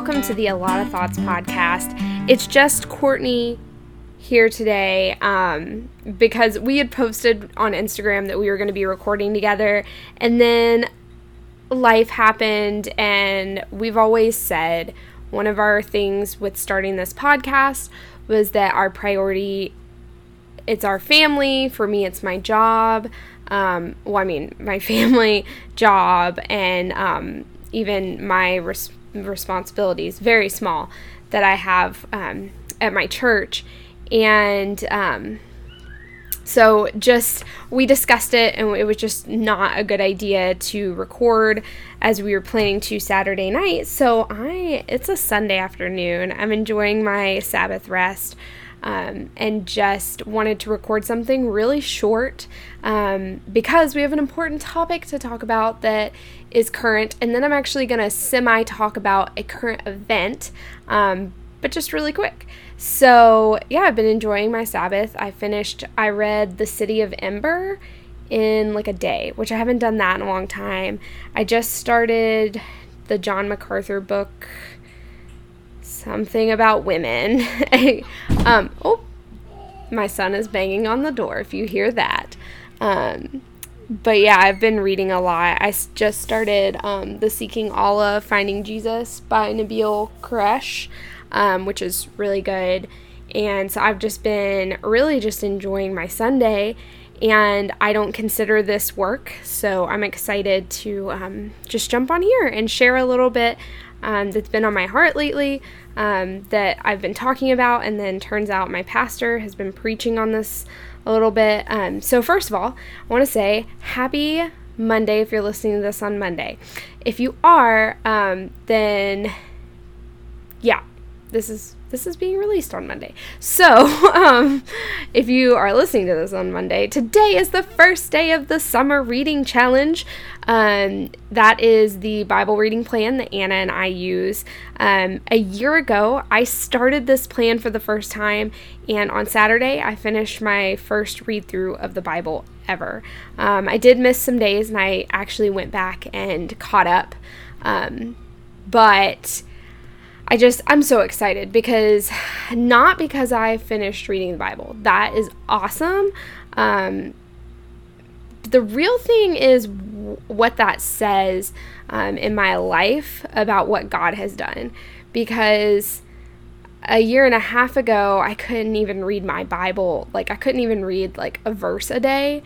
Welcome to the A Lot of Thoughts podcast. It's just Courtney here today um, because we had posted on Instagram that we were going to be recording together, and then life happened, and we've always said one of our things with starting this podcast was that our priority it's our family for me it's my job um, well i mean my family job and um, even my res- responsibilities very small that i have um, at my church and um, so just we discussed it and it was just not a good idea to record as we were planning to Saturday night. So I it's a Sunday afternoon. I'm enjoying my Sabbath rest. Um, and just wanted to record something really short um, because we have an important topic to talk about that is current. And then I'm actually going to semi talk about a current event, um, but just really quick. So, yeah, I've been enjoying my Sabbath. I finished, I read The City of Ember in like a day, which I haven't done that in a long time. I just started the John MacArthur book, something about women. um, oh, my son is banging on the door if you hear that. Um, but yeah, I've been reading a lot. I just started um, The Seeking Allah Finding Jesus by Nabeel Qureshi um, which is really good. And so I've just been really just enjoying my Sunday, and I don't consider this work. So I'm excited to um, just jump on here and share a little bit um, that's been on my heart lately um, that I've been talking about. And then turns out my pastor has been preaching on this a little bit. Um, so, first of all, I want to say happy Monday if you're listening to this on Monday. If you are, um, then yeah, this is this is being released on Monday. So, um, if you are listening to this on Monday, today is the first day of the summer reading challenge. Um, that is the Bible reading plan that Anna and I use. Um, a year ago, I started this plan for the first time, and on Saturday, I finished my first read through of the Bible ever. Um, I did miss some days, and I actually went back and caught up. Um, but I just, I'm so excited because not because I finished reading the Bible. That is awesome. Um, the real thing is what that says um, in my life about what God has done. Because a year and a half ago, I couldn't even read my Bible. Like, I couldn't even read like a verse a day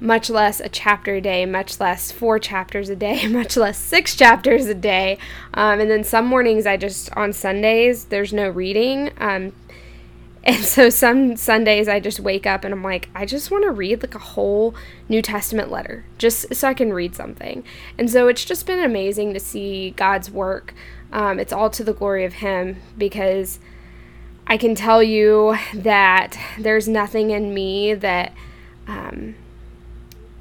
much less a chapter a day, much less four chapters a day, much less six chapters a day. Um, and then some mornings I just, on Sundays, there's no reading. Um, and so some Sundays I just wake up and I'm like, I just want to read like a whole New Testament letter just so I can read something. And so it's just been amazing to see God's work. Um, it's all to the glory of Him because I can tell you that there's nothing in me that.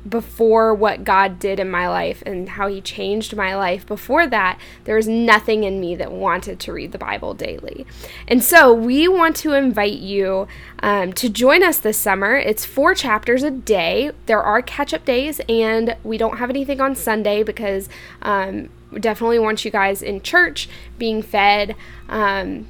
Before what God did in my life and how He changed my life, before that, there was nothing in me that wanted to read the Bible daily. And so we want to invite you um, to join us this summer. It's four chapters a day. There are catch up days, and we don't have anything on Sunday because um, we definitely want you guys in church being fed um,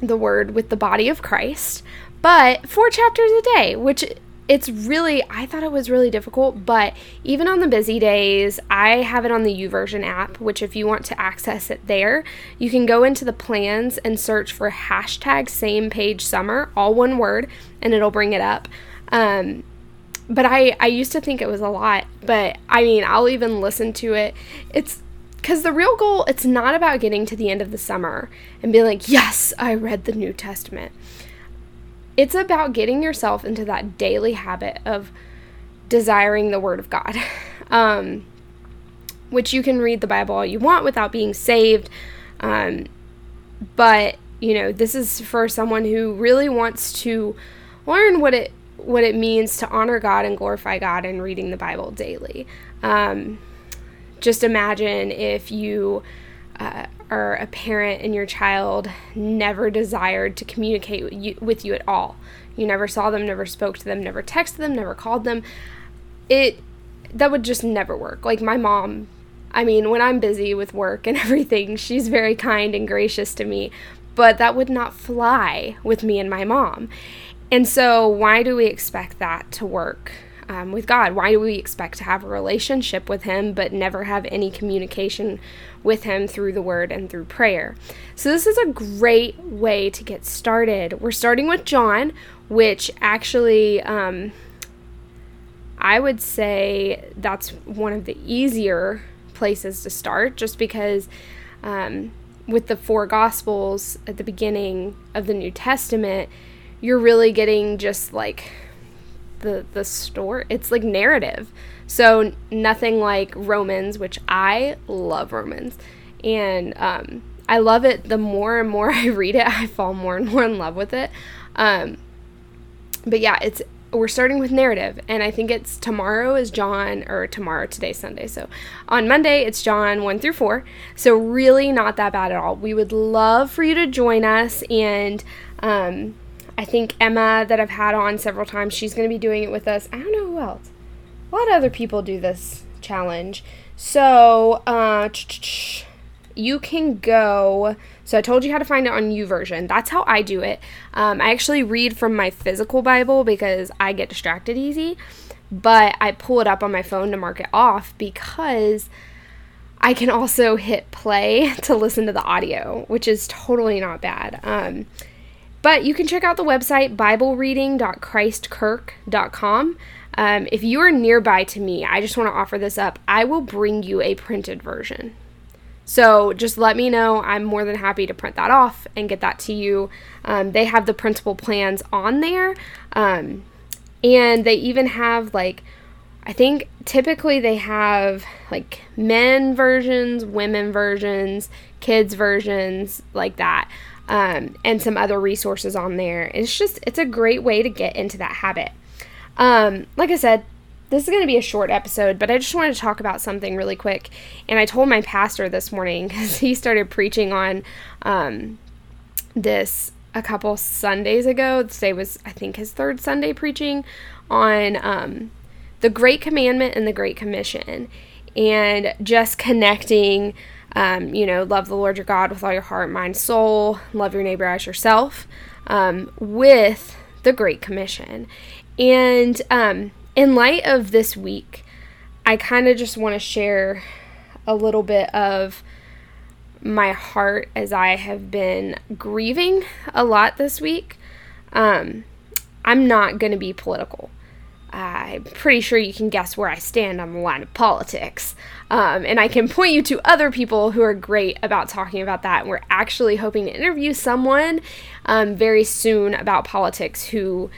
the word with the body of Christ. But four chapters a day, which it's really i thought it was really difficult but even on the busy days i have it on the YouVersion app which if you want to access it there you can go into the plans and search for hashtag same page summer all one word and it'll bring it up. Um, but I, I used to think it was a lot but i mean i'll even listen to it. It's because the real goal it's not about getting to the end of the summer and being like yes i read the new testament it's about getting yourself into that daily habit of desiring the Word of God, um, which you can read the Bible all you want without being saved. Um, but you know, this is for someone who really wants to learn what it what it means to honor God and glorify God in reading the Bible daily. Um, just imagine if you uh, or a parent and your child never desired to communicate with you, with you at all. You never saw them, never spoke to them, never texted them, never called them. It that would just never work. Like my mom, I mean, when I'm busy with work and everything, she's very kind and gracious to me, but that would not fly with me and my mom. And so, why do we expect that to work um, with God? Why do we expect to have a relationship with Him but never have any communication with Him through the Word and through prayer? So, this is a great way to get started. We're starting with John, which actually, um, I would say that's one of the easier places to start just because. Um, with the four gospels at the beginning of the New Testament, you're really getting just like the the story. It's like narrative. So nothing like Romans, which I love Romans, and um, I love it. The more and more I read it, I fall more and more in love with it. Um, but yeah, it's we're starting with narrative and i think it's tomorrow is john or tomorrow today's sunday so on monday it's john 1 through 4 so really not that bad at all we would love for you to join us and um, i think emma that i've had on several times she's going to be doing it with us i don't know who else a lot of other people do this challenge so uh, you can go so I told you how to find it on version. That's how I do it. Um, I actually read from my physical Bible because I get distracted easy, but I pull it up on my phone to mark it off because I can also hit play to listen to the audio, which is totally not bad. Um, but you can check out the website biblereading.christkirk.com. Um, if you are nearby to me, I just want to offer this up. I will bring you a printed version. So just let me know. I'm more than happy to print that off and get that to you. Um, they have the printable plans on there. Um, and they even have like, I think typically they have like men versions, women versions, kids versions, like that. Um, and some other resources on there. It's just, it's a great way to get into that habit. Um, like I said, this is going to be a short episode, but I just wanted to talk about something really quick. And I told my pastor this morning because he started preaching on um, this a couple Sundays ago. Today was, I think, his third Sunday preaching on um, the Great Commandment and the Great Commission and just connecting. Um, you know, love the Lord your God with all your heart, mind, soul, love your neighbor as yourself, um, with the Great Commission. And um, in light of this week, I kind of just want to share a little bit of my heart as I have been grieving a lot this week. Um, I'm not going to be political. I'm pretty sure you can guess where I stand on the line of politics. Um, and I can point you to other people who are great about talking about that. And we're actually hoping to interview someone um, very soon about politics who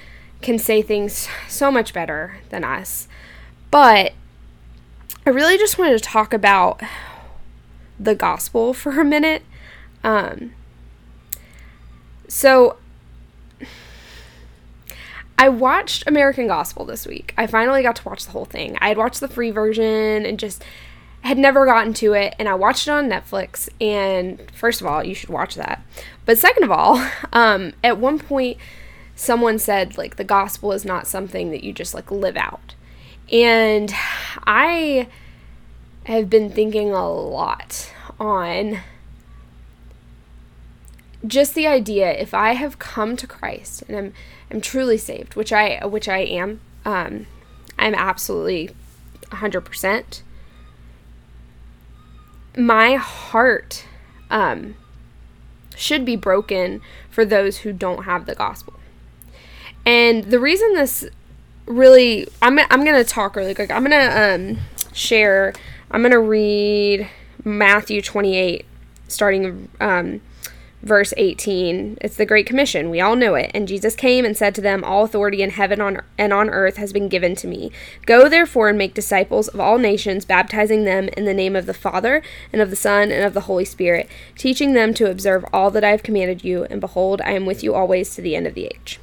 can say things so much better than us. But I really just wanted to talk about the gospel for a minute. Um, so I watched American Gospel this week. I finally got to watch the whole thing. I had watched the free version and just had never gotten to it and I watched it on Netflix and first of all, you should watch that. But second of all, um, at one point someone said like the gospel is not something that you just like live out. And I have been thinking a lot on just the idea if I have come to Christ and I'm I'm truly saved, which I which I am. Um, I'm absolutely 100%. My heart um, should be broken for those who don't have the gospel. And the reason this really I'm I'm going to talk really quick. I'm going to um share I'm going to read Matthew 28 starting um verse 18 it's the great commission. We all know it. And jesus came and said to them all authority in heaven on, and on earth has been given to me. Go therefore and make disciples of all nations baptizing them in the name of the father and of the son and of the holy spirit teaching them to observe all that i have commanded you. And behold i am with you always to the end of the age.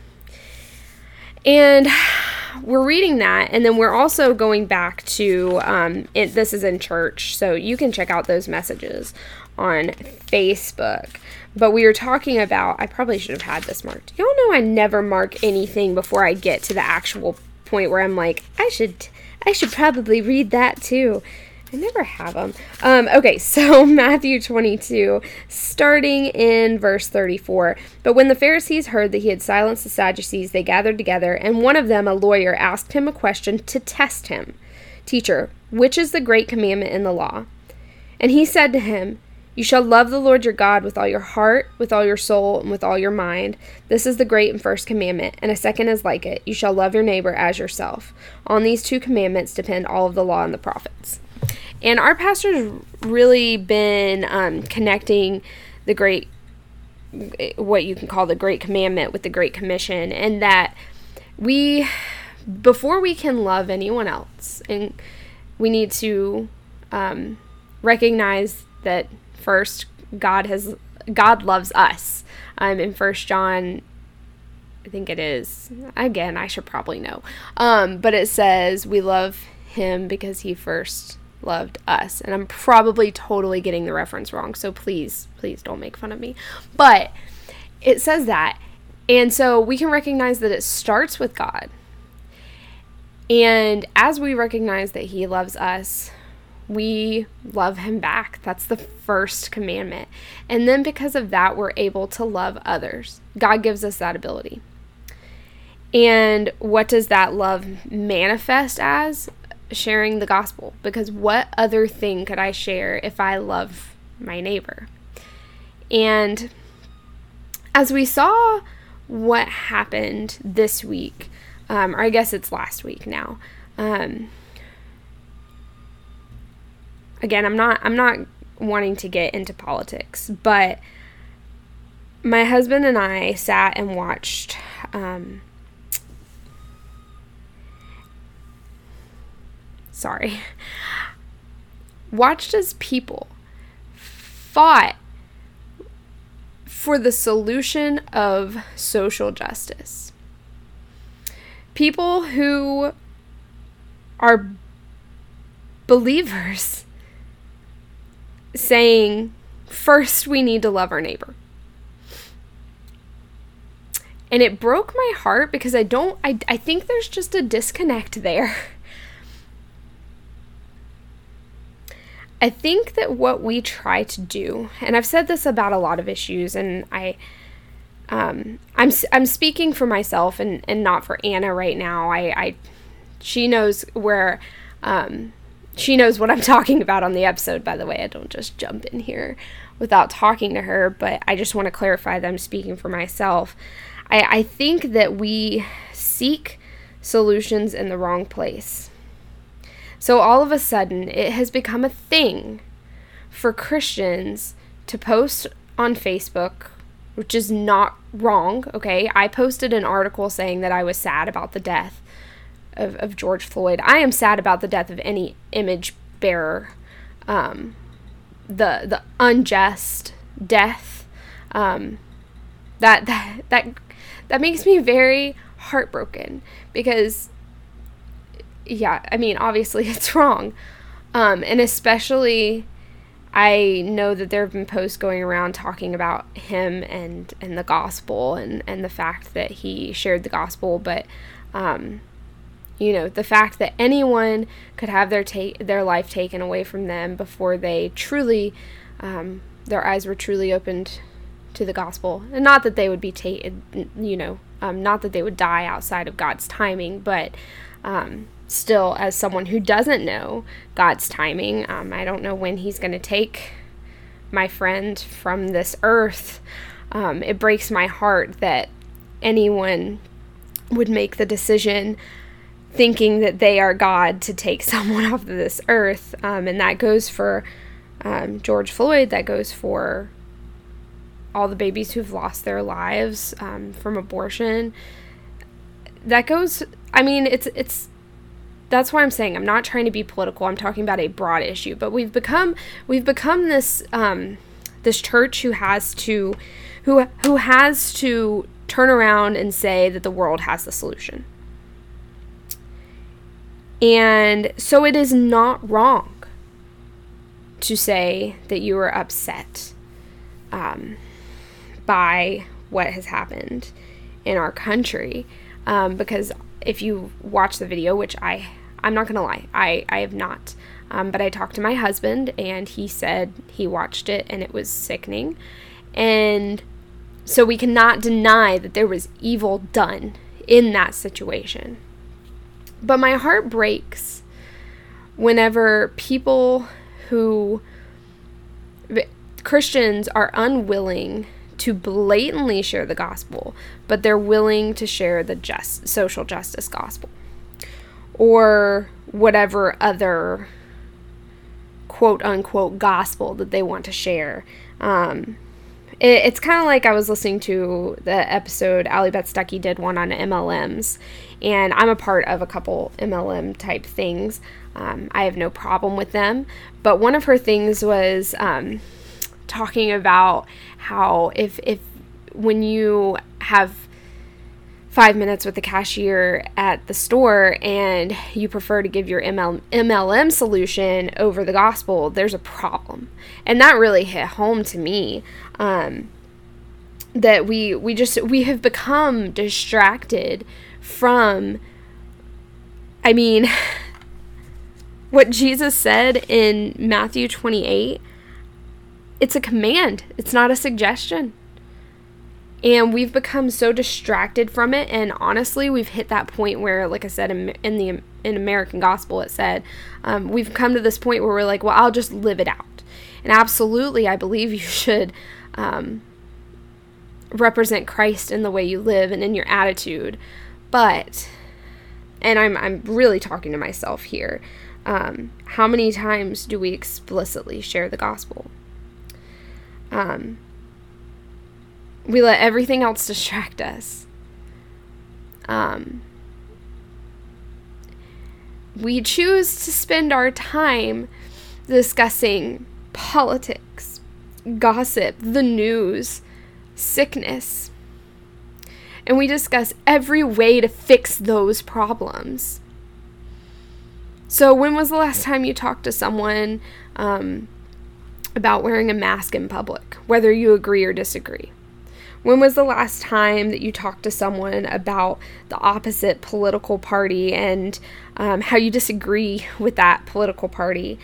And we're reading that, and then we're also going back to um, it, this is in church, so you can check out those messages on Facebook. But we were talking about, I probably should have had this marked. Y'all know I never mark anything before I get to the actual point where I'm like, I should, I should probably read that too. I never have them. Um, okay, so Matthew 22, starting in verse 34. But when the Pharisees heard that he had silenced the Sadducees, they gathered together, and one of them, a lawyer, asked him a question to test him Teacher, which is the great commandment in the law? And he said to him, you shall love the Lord your God with all your heart, with all your soul, and with all your mind. This is the great and first commandment, and a second is like it. You shall love your neighbor as yourself. On these two commandments depend all of the law and the prophets. And our pastor's really been um, connecting the great, what you can call the great commandment with the great commission, and that we, before we can love anyone else, and we need to um, recognize that first God has God loves us. Um, in First John, I think it is. Again, I should probably know. Um, but it says we love Him because He first loved us, and I'm probably totally getting the reference wrong. So please, please don't make fun of me. But it says that, and so we can recognize that it starts with God. And as we recognize that He loves us, we love him back. That's the first commandment. And then because of that, we're able to love others. God gives us that ability. And what does that love manifest as? Sharing the gospel. Because what other thing could I share if I love my neighbor? And as we saw what happened this week, um, or I guess it's last week now. Um, again, I'm not I'm not wanting to get into politics, but my husband and I sat and watched um, sorry watched as people fought for the solution of social justice. People who are believers saying, first, we need to love our neighbor. And it broke my heart because I don't, I, I think there's just a disconnect there. I think that what we try to do, and I've said this about a lot of issues, and I, um, I'm I'm speaking for myself and and not for Anna right now. I, I she knows where um, she knows what I'm talking about on the episode, by the way. I don't just jump in here without talking to her, but I just want to clarify that I'm speaking for myself. I, I think that we seek solutions in the wrong place. So all of a sudden, it has become a thing for Christians to post on Facebook, which is not wrong, okay? I posted an article saying that I was sad about the death of, of George Floyd. I am sad about the death of any image bearer. Um, the the unjust death um, that that that that makes me very heartbroken because yeah, I mean obviously it's wrong. Um, and especially I know that there have been posts going around talking about him and and the gospel and and the fact that he shared the gospel, but um, you know the fact that anyone could have their take their life taken away from them before they truly um, their eyes were truly opened to the gospel. And not that they would be taken you know um, not that they would die outside of god's timing but um, still as someone who doesn't know god's timing um, i don't know when he's going to take my friend from this earth. Um, it breaks my heart that anyone would make the decision thinking that they are God to take someone off of this earth. Um, and that goes for um, George Floyd, that goes for all the babies who've lost their lives um, from abortion. That goes, I mean, it's, it's, that's why I'm saying I'm not trying to be political. I'm talking about a broad issue, but we've become, we've become this, um, this church who has to, who, who has to turn around and say that the world has the solution and so it is not wrong to say that you are upset um, by what has happened in our country. Um, because if you watch the video, which I, I'm not gonna lie, I, I have not. Um, but I talked to my husband, and he said he watched it and it was sickening. And so we cannot deny that there was evil done in that situation. But my heart breaks whenever people who Christians are unwilling to blatantly share the gospel, but they're willing to share the just social justice gospel or whatever other quote unquote gospel that they want to share. Um, it, it's kind of like I was listening to the episode Allie Beth Stuckey did one on MLMs, and I'm a part of a couple MLM type things. Um, I have no problem with them, but one of her things was um, talking about how if if when you have five minutes with the cashier at the store and you prefer to give your ML, MLM solution over the gospel, there's a problem. And that really hit home to me. Um, that we we just we have become distracted from I mean what Jesus said in Matthew 28 it's a command, it's not a suggestion. And we've become so distracted from it. And honestly, we've hit that point where, like I said, in, in the in American Gospel, it said, um, we've come to this point where we're like, well, I'll just live it out. And absolutely, I believe you should um, represent Christ in the way you live and in your attitude. But, and I'm, I'm really talking to myself here, um, how many times do we explicitly share the gospel? Um, we let everything else distract us. Um, we choose to spend our time discussing politics, gossip, the news, sickness. And we discuss every way to fix those problems. So, when was the last time you talked to someone um, about wearing a mask in public, whether you agree or disagree? When was the last time that you talked to someone about the opposite political party and um, how you disagree with that political party?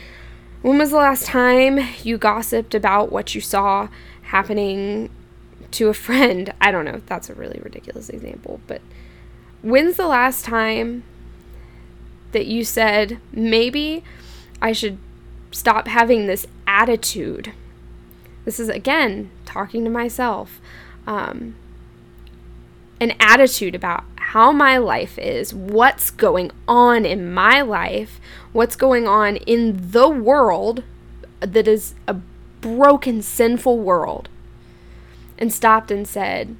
When was the last time you gossiped about what you saw happening to a friend? I don't know, that's a really ridiculous example, but when's the last time that you said, maybe I should stop having this attitude. This is again talking to myself. Um, an attitude about how my life is, what's going on in my life, what's going on in the world that is a broken, sinful world, and stopped and said,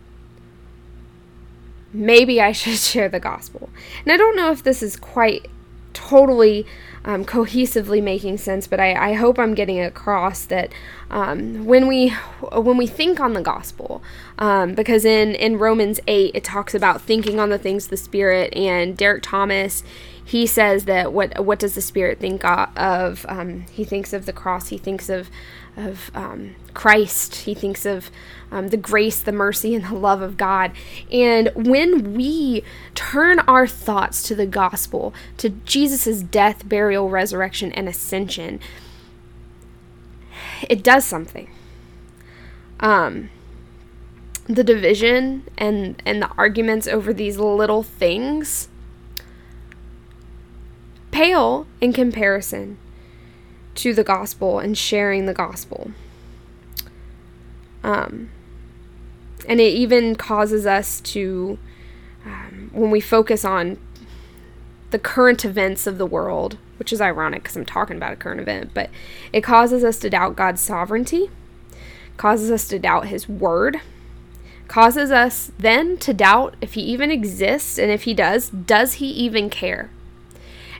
maybe I should share the gospel. And I don't know if this is quite totally um, cohesively making sense, but I, I, hope I'm getting across that um, when we when we think on the gospel, um, because in in Romans eight it talks about thinking on the things of the Spirit, and Derek Thomas he says that what what does the Spirit think of? Um, he thinks of the cross. He thinks of of um, Christ. He thinks of um, the grace, the mercy, and the love of God. And when we turn our thoughts to the gospel, to Jesus' death, burial, resurrection, and ascension, it does something. Um, the division and and the arguments over these little things pale in comparison to the gospel and sharing the gospel. Um, and it even causes us to, um, when we focus on the current events of the world, which is ironic because I'm talking about a current event, but it causes us to doubt God's sovereignty, causes us to doubt His word, causes us then to doubt if He even exists, and if He does, does He even care?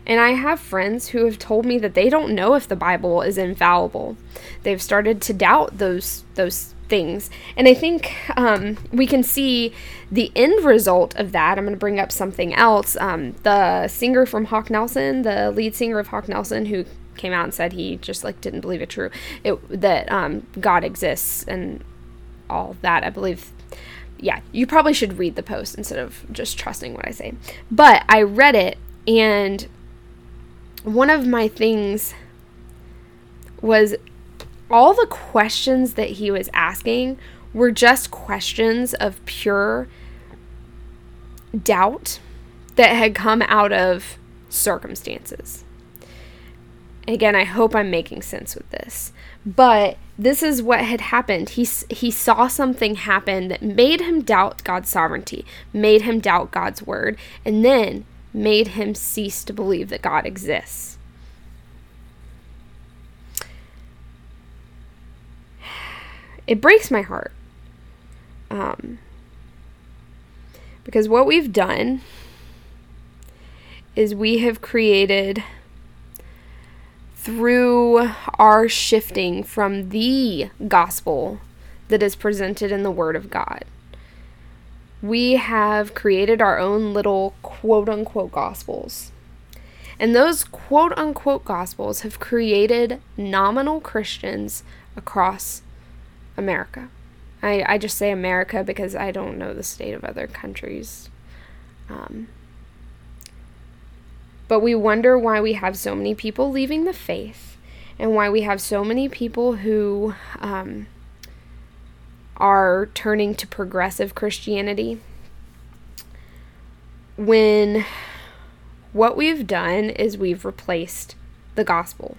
And I have friends who have told me that they don't know if the Bible is infallible. They've started to doubt those those things. And I think um, we can see the end result of that. I'm going to bring up something else. Um, the singer from Hawk Nelson, the lead singer of Hawk Nelson, who came out and said he just like didn't believe it true it, that um, God exists and all that. I believe yeah, you probably should read the post instead of just trusting what I say. But I read it, and one of my things was all the questions that he was asking were just questions of pure doubt that had come out of circumstances. Again, I hope I'm making sense with this. But this is what had happened. He, he saw something happen that made him doubt God's sovereignty, made him doubt God's word, and then made him cease to believe that God exists. It breaks my heart. Um, because what we've done is we have created through our shifting from the gospel that is presented in the Word of God. We have created our own little quote unquote gospels. And those quote unquote gospels have created nominal Christians across America. I, I just say America because I don't know the state of other countries. Um, but we wonder why we have so many people leaving the faith and why we have so many people who um, are turning to progressive Christianity when what we've done is we've replaced the gospel.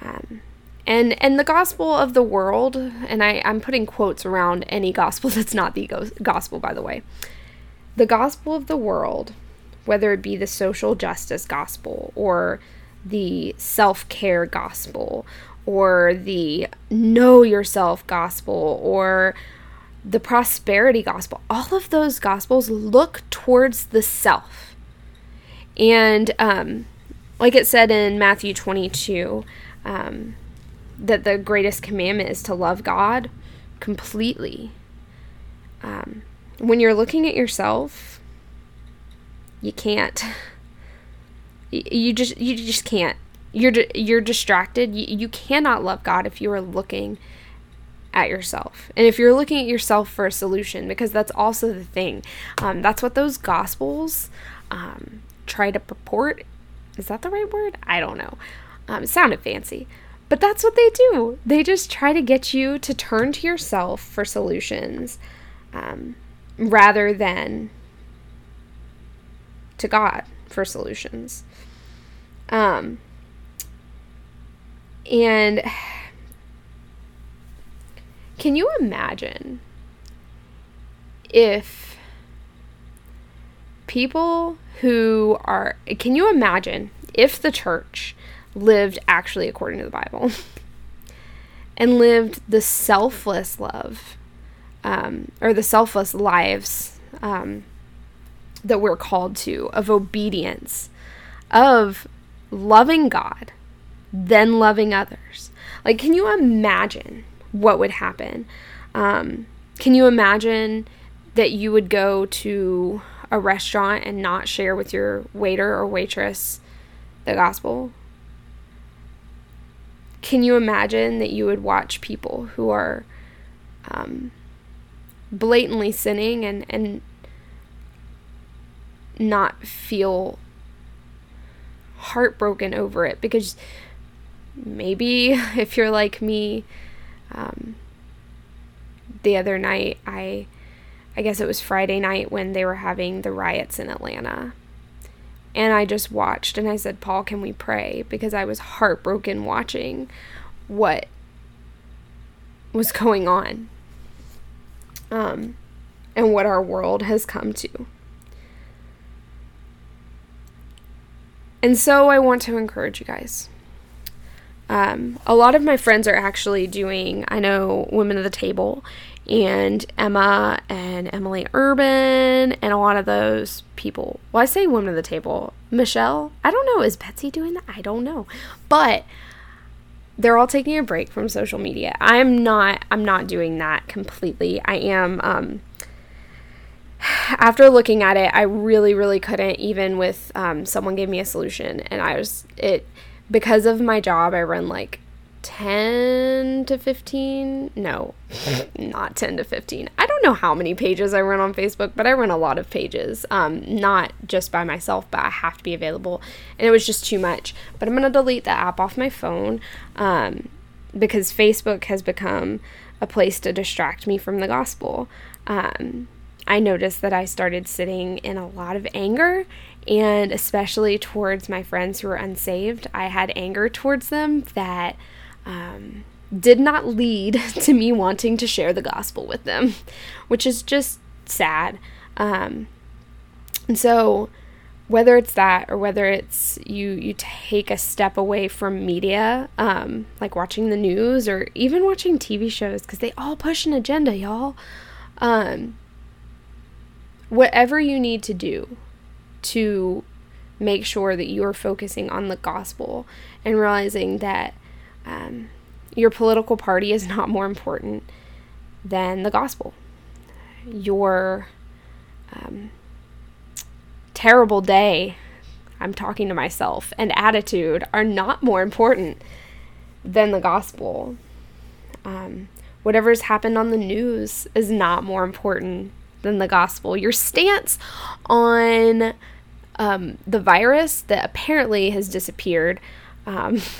Um, and and the gospel of the world, and I, I'm putting quotes around any gospel that's not the gospel, by the way. The gospel of the world whether it be the social justice gospel or the self care gospel or the know yourself gospel or the prosperity gospel, all of those gospels look towards the self. And um, like it said in Matthew 22, um, that the greatest commandment is to love God completely. Um, when you're looking at yourself, you can't you just you just can't you're you're distracted. You, you cannot love god if you are looking at yourself. And if you're looking at yourself for a solution because that's also the thing. Um, that's what those gospels um, try to purport. Is that the right word? I don't know. Um, it sounded fancy. But that's what they do. They just try to get you to turn to yourself for solutions um, rather than to God for solutions. Um, and can you imagine if people who are, can you imagine if the church lived actually according to the Bible and lived the selfless love um, or the selfless lives um, that we're called to of obedience, of loving God, then loving others. Like, can you imagine what would happen? Um, can you imagine that you would go to a restaurant and not share with your waiter or waitress the gospel? Can you imagine that you would watch people who are um, blatantly sinning and, and not feel heartbroken over it because maybe if you're like me um, the other night i i guess it was friday night when they were having the riots in atlanta. And i just watched and i said paul can we pray? Because i was heartbroken watching what was going on um, and what our world has come to. And so I want to encourage you guys. Um, a lot of my friends are actually doing, I know, Women of the Table and Emma and Emily Urban and a lot of those people. Well, I say Women of the Table. Michelle, I don't know. Is Betsy doing that? I don't know. But they're all taking a break from social media. I'm not I'm not doing that completely. I am um after looking at it, I really, really couldn't, even with um, someone gave me a solution. And I was, it, because of my job, I run like 10 to 15 no not 10 to 15 i don't know how many pages i run on facebook but i run a lot of pages. Um, not just by myself but i have to be available. And it was just too much. But i'm going to delete the app off my phone um, because facebook has become a place to distract me from the gospel. Um, i noticed that i started sitting in a lot of anger and especially towards my friends who are unsaved i had anger towards them that um, did not lead to me wanting to share the gospel with them, which is just sad. Um, and so, whether it's that or whether it's you you take a step away from media, um, like watching the news or even watching TV shows, because they all push an agenda, y'all. Um, whatever you need to do to make sure that you are focusing on the gospel and realizing that um, your political party is not more important than the gospel. Your um, terrible day, I'm talking to myself, and attitude are not more important than the gospel. Um, whatever's happened on the news is not more important than the gospel. Your stance on um, the virus that apparently has disappeared. Um,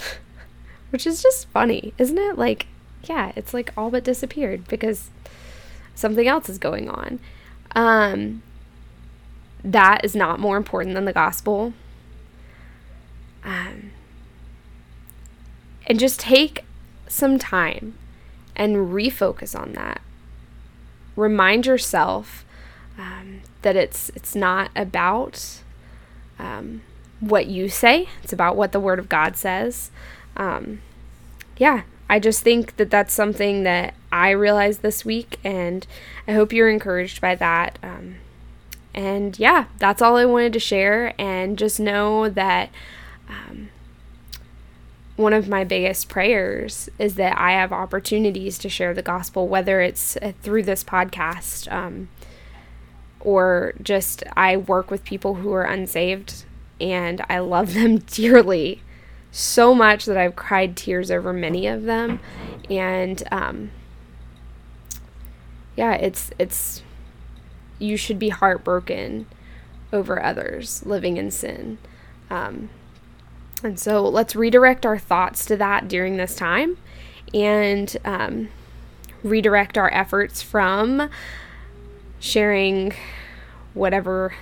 which is just funny, isn't it? Like, yeah, it's like all but disappeared because something else is going on. Um, that is not more important than the gospel. Um, and just take some time and refocus on that. Remind yourself um, that it's it's not about um, what you say; it's about what the Word of God says. Um, yeah, I just think that that's something that I realized this week, and I hope you're encouraged by that. Um, and yeah, that's all I wanted to share, and just know that um, one of my biggest prayers is that I have opportunities to share the gospel, whether it's uh, through this podcast um, or just I work with people who are unsaved and I love them dearly so much that I've cried tears over many of them, and um, yeah, it's it's you should be heartbroken over others living in sin. Um, and so let's redirect our thoughts to that during this time and um, redirect our efforts from sharing whatever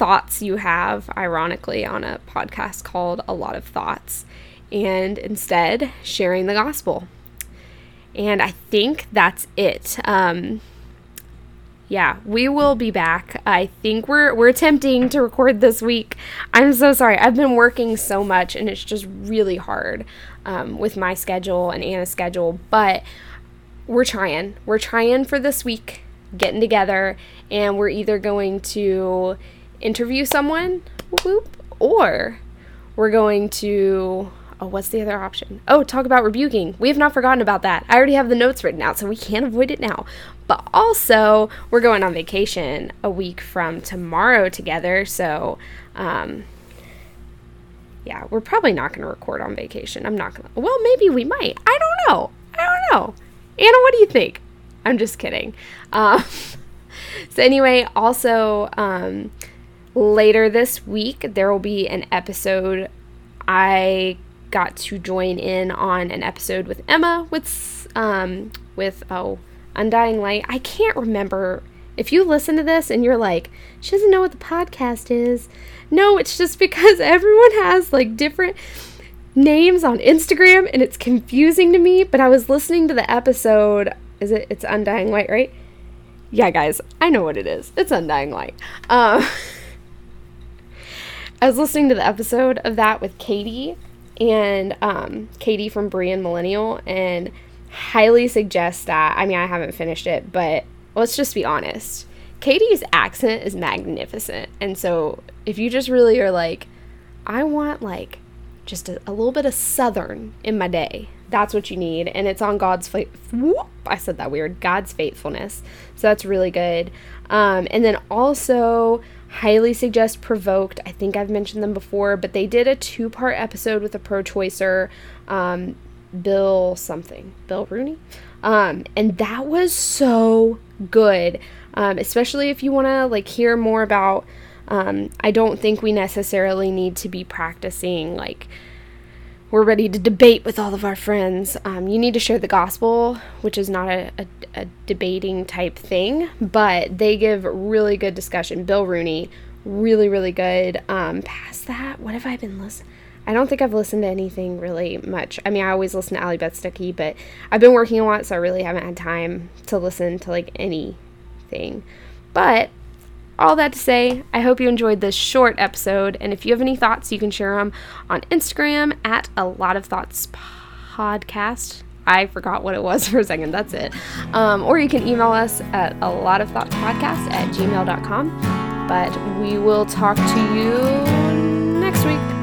thoughts you have, ironically, on a podcast called A Lot of Thoughts, and instead sharing the gospel. And I think that's it. Um, yeah, we will be back. I think we're we're attempting to record this week. I'm so sorry. I've been working so much, and it's just really hard um, with my schedule and Anna's schedule. But we're trying. We're trying for this week, getting together, and we're either going to interview someone, whoop, or we're going to oh, what's the other option? Oh, talk about rebuking. We have not forgotten about that. I already have the notes written out, so we can't avoid it now. But also, we're going on vacation a week from tomorrow together, so um, yeah, we're probably not going to record on vacation. I'm not going to. Well, maybe we might. I don't know. I don't know. Anna, what do you think? I'm just kidding. Um, so, anyway, also, um, later this week, there will be an episode. I got to join in on an episode with Emma with um with oh Undying Light. I can't remember if you listen to this and you're like, she doesn't know what the podcast is. No, it's just because everyone has like different names on Instagram and it's confusing to me. But I was listening to the episode. Is it? It's Undying Light, right? Yeah, guys, I know what it is. It's Undying Light. Um. I was listening to the episode of that with Katie and um, Katie from Brian Millennial, and highly suggest that. I mean, I haven't finished it, but let's just be honest. Katie's accent is magnificent. And so if you just really are like, I want like just a, a little bit of Southern in my day, that's what you need. And it's on God's faith. I said that weird. God's faithfulness. So that's really good. Um, and then also, highly suggest Provoked. I think I've mentioned them before, but they did a two part episode with a pro choicer. Um, Bill something, Bill Rooney. Um, and that was so good, um, especially if you want to like hear more about. Um, I don't think we necessarily need to be practicing like we're ready to debate with all of our friends. Um, you need to share the gospel, which is not a, a, a, debating type thing, but they give really good discussion. Bill Rooney, really, really good. Um, past that, what have I been listening? I don't think I've listened to anything really much. I mean, I always listen to Allie Beth Stuckey, but I've been working a lot, so I really haven't had time to listen to like anything. But all that to say, I hope you enjoyed this short episode. And if you have any thoughts, you can share them on Instagram at a lot of thoughts podcast. I forgot what it was for a second. That's it. Um, or you can email us at a lot of thoughts podcast at gmail.com. But we will talk to you next week.